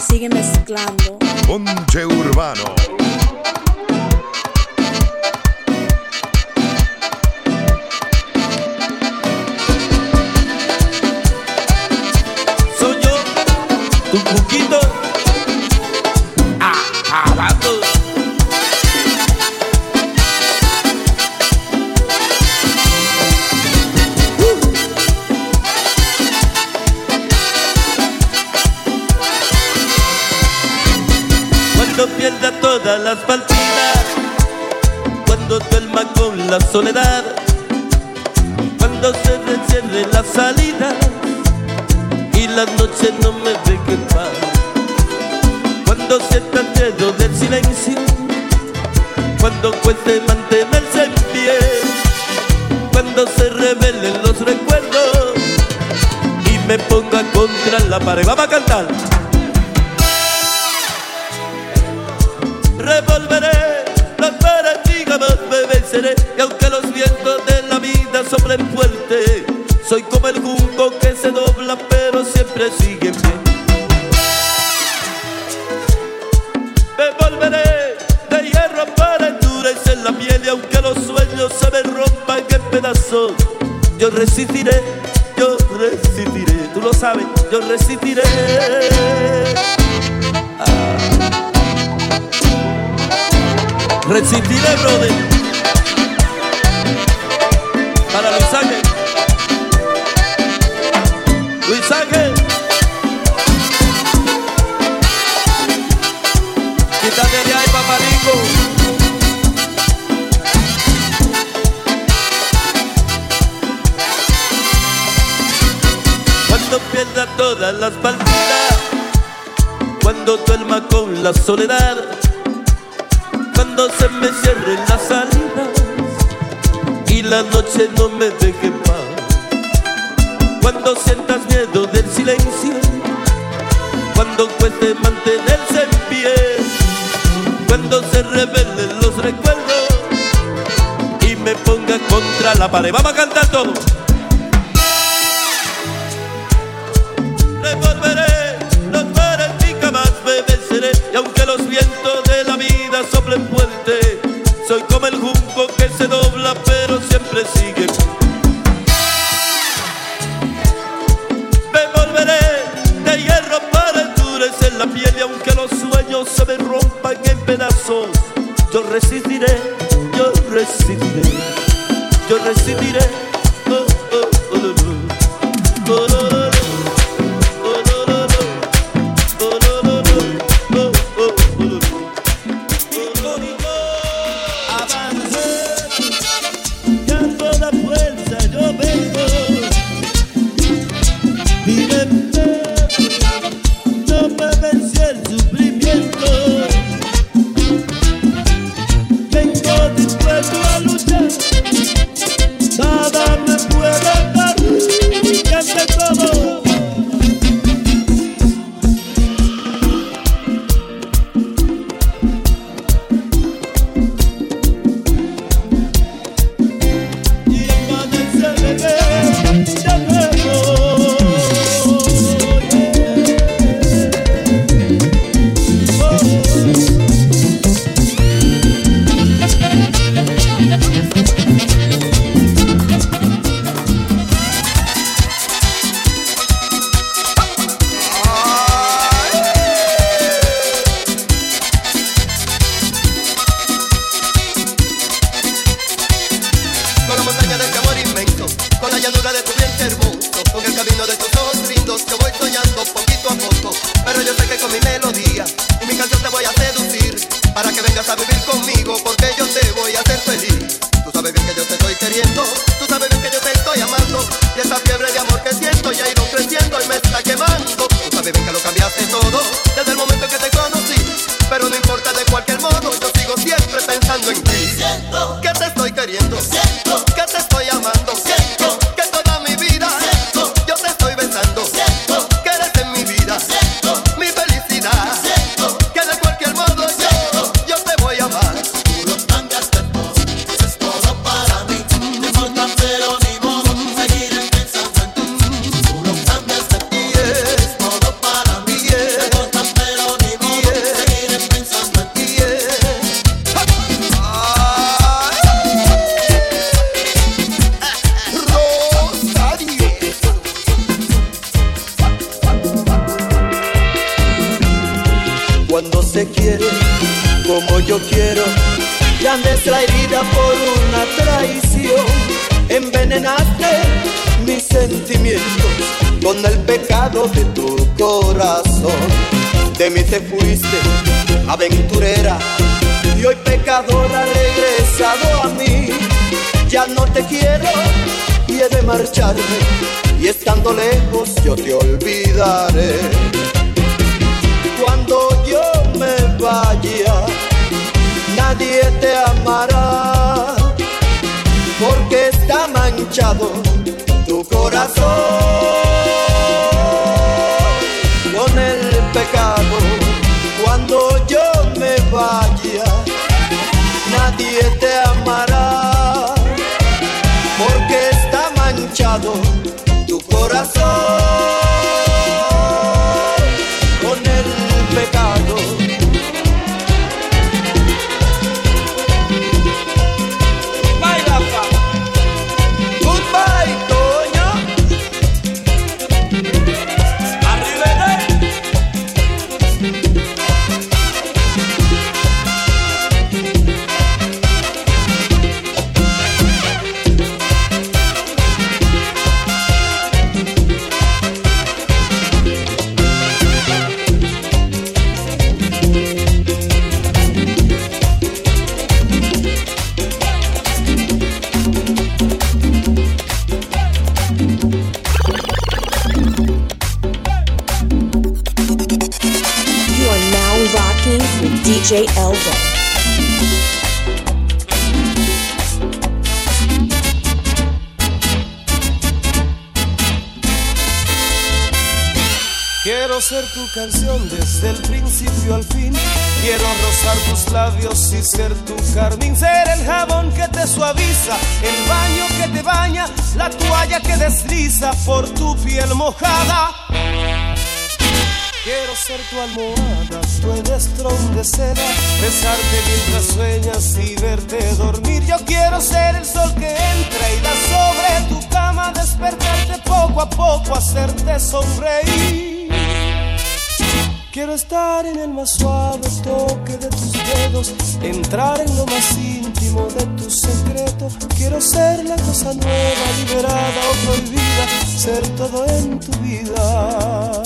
sigue mezclando. Ponche Urbano. La soledad, cuando se encierre la salida y las noches no me dejen paz. Cuando sienta el miedo del silencio, cuando cueste mantenerse en pie, cuando se revelen los recuerdos y me ponga contra la pared. Vamos a cantar. Revolveré las paradigmas, me y aunque los vientos de la vida soplen fuerte, soy como el junco que se dobla pero siempre sigue. Me volveré de hierro para endurecer la piel y aunque los sueños se me rompan en pedazos, yo resistiré, yo resistiré, tú lo sabes, yo resistiré. Resistiré, brother. Para Luis Ángel. Luis Ángel. Quítate de ahí, paparico. Cuando pierda todas las partidas, cuando duerma con la soledad cuando se me cierren las salidas y la noche no me deje paz. Cuando sientas miedo del silencio, cuando cueste mantenerse en pie, cuando se revelen los recuerdos y me ponga contra la pared. Vamos a cantar todo. Sigue. Me volveré de hierro para endurecer la piel y aunque los sueños se me rompan en pedazos, yo resistiré, yo resistiré, yo resistiré. De mí te fuiste, aventurera, y hoy pecadora regresado a mí. Ya no te quiero y he de marcharme, y estando lejos yo te olvidaré. Cuando yo me vaya, nadie te amará, porque está manchado tu corazón nadie te amará, porque está manchado tu corazón. DJ Elvo. Quiero ser tu canción desde el principio al fin. Quiero rozar tus labios y ser tu carmín. Ser el jabón que te suaviza, el baño que te baña, la toalla que desliza por tu piel mojada. Quiero ser tu almohada, tu edestrón de seda, besarte mientras sueñas y verte dormir. Yo quiero ser el sol que entra y da sobre tu cama, despertarte poco a poco, hacerte sonreír. Quiero estar en el más suave toque de tus dedos, entrar en lo más íntimo de tu secreto. Quiero ser la cosa nueva, liberada o prohibida, ser todo en tu vida.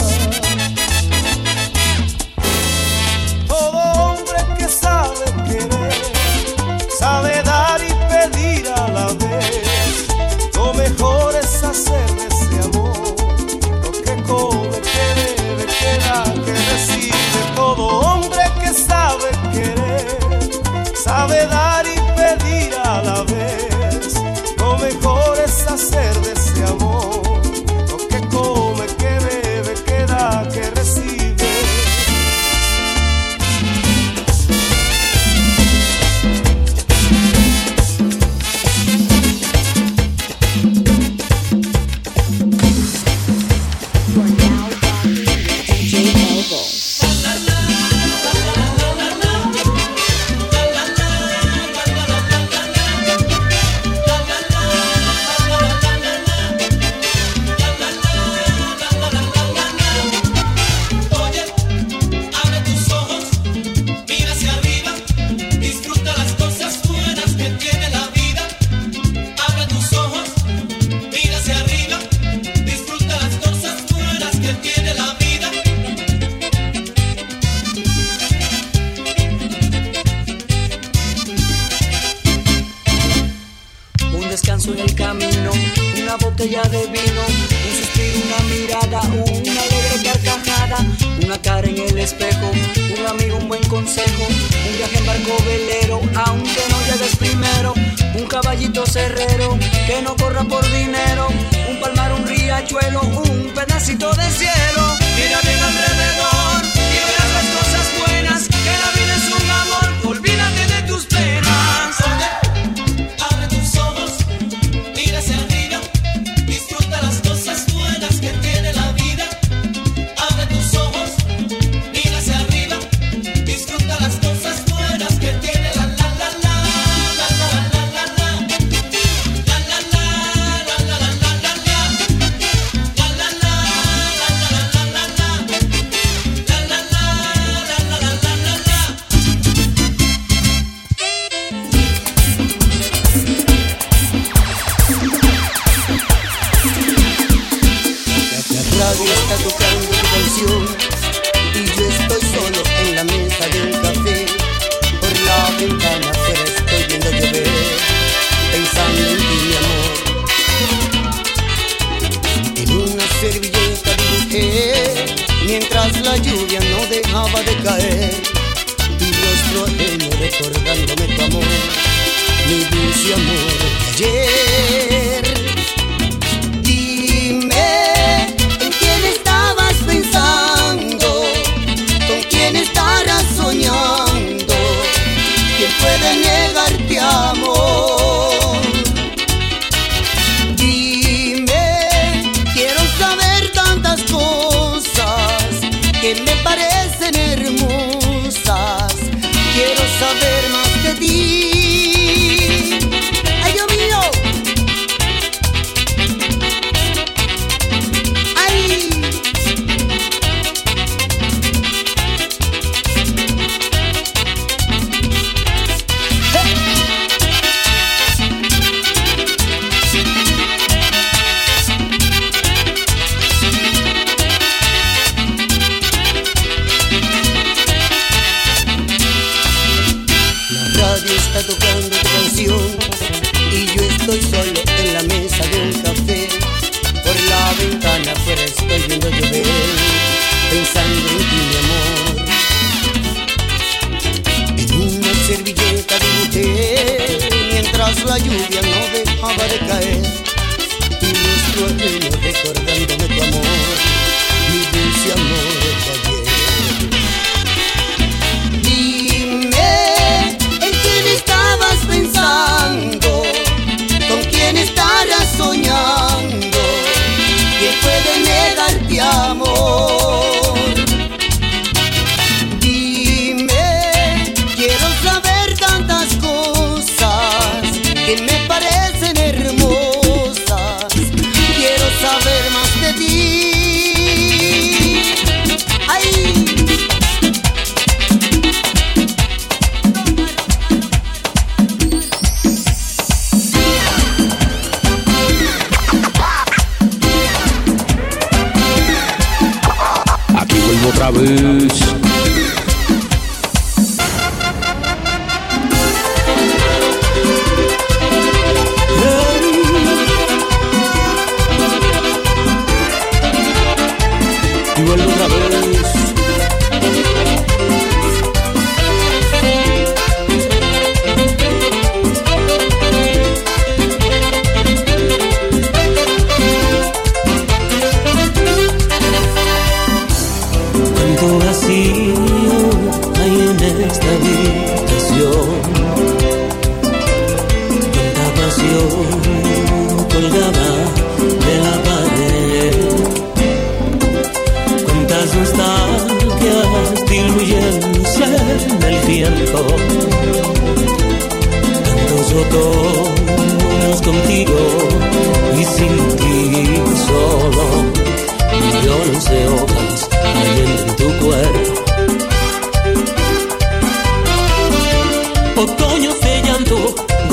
caballito cerrero, que no corra por dinero, un palmar, un riachuelo, un pedacito de cielo, mira bien alrededor.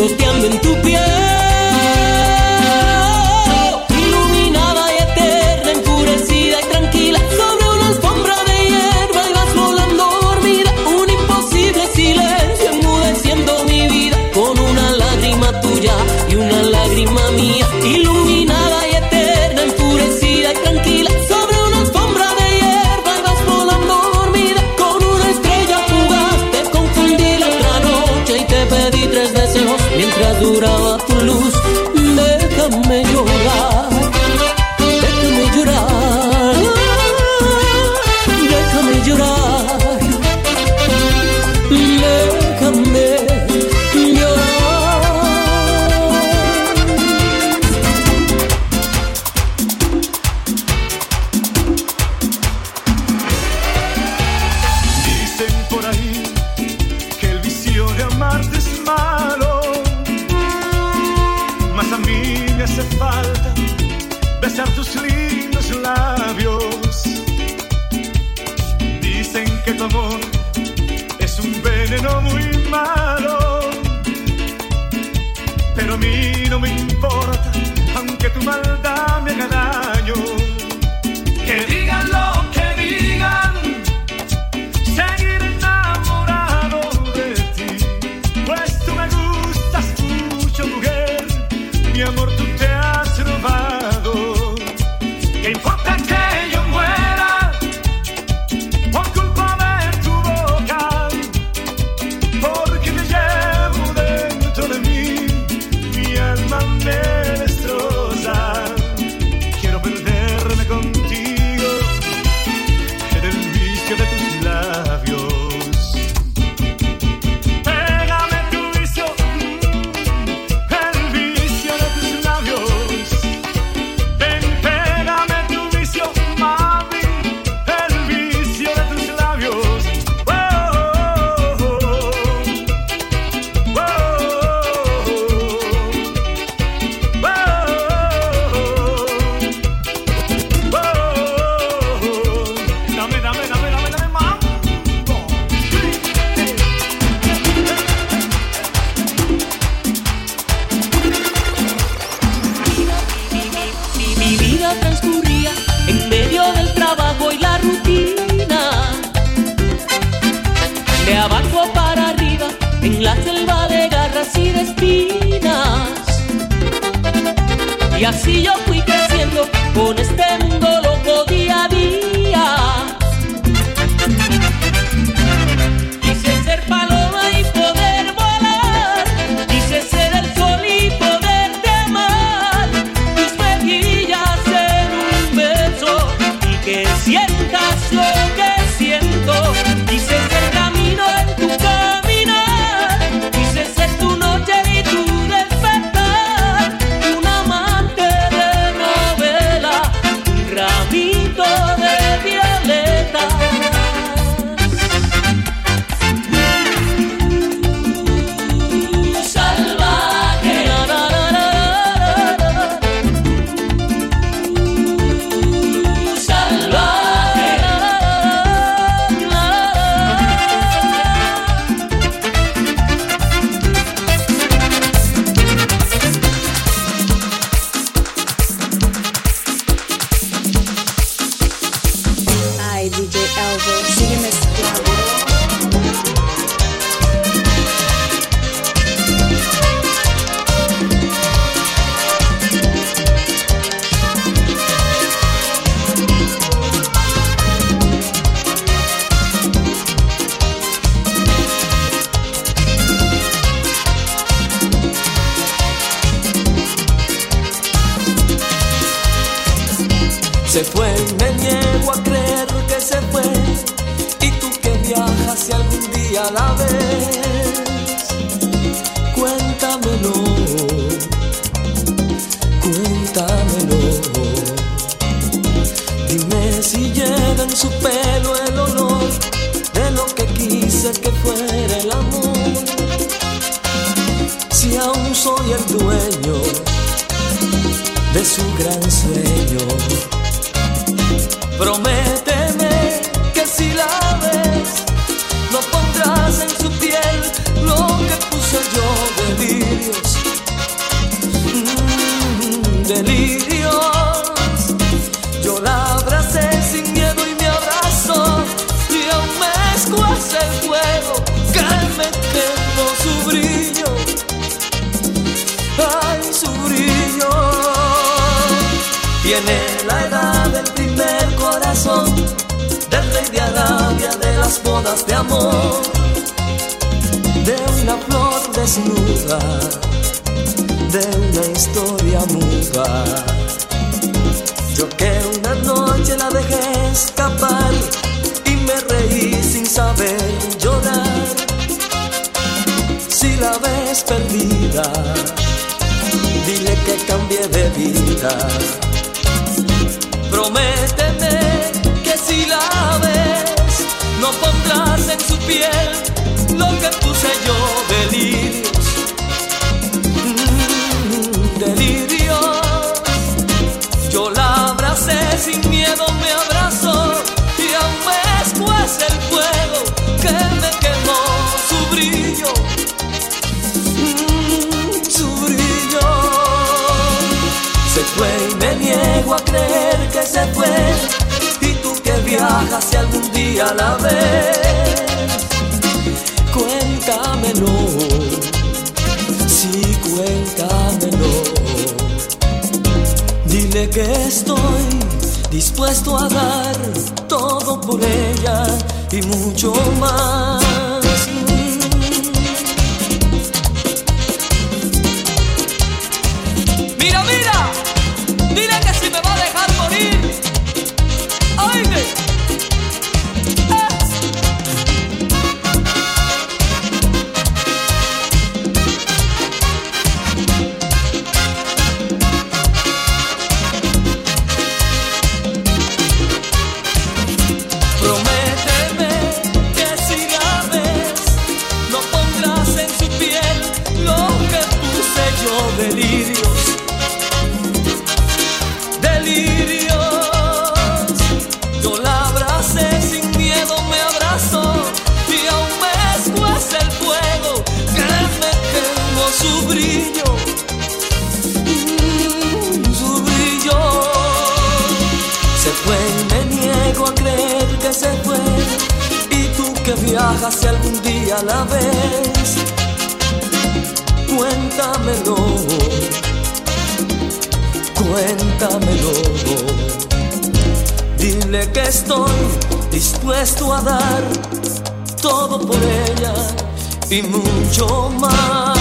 Goteando en tu piel. de amor, de una flor desnuda, de una historia muda. Yo que una noche la dejé escapar y me reí sin saber llorar. Si la ves perdida, dile que cambie de vida su piel lo que puse yo delirios, mm, delirios. Yo la abracé sin miedo, me abrazó y aún después el fuego que me quemó su brillo, mm, su brillo. Se fue y me niego a creer que se fue y tú que viajas si algún día la ves cuéntamelo, sí, cuéntamelo. Dile que estoy dispuesto a dar todo por ella y mucho más. Cuéntamelo. Dile que estoy dispuesto a dar todo por ella y mucho más.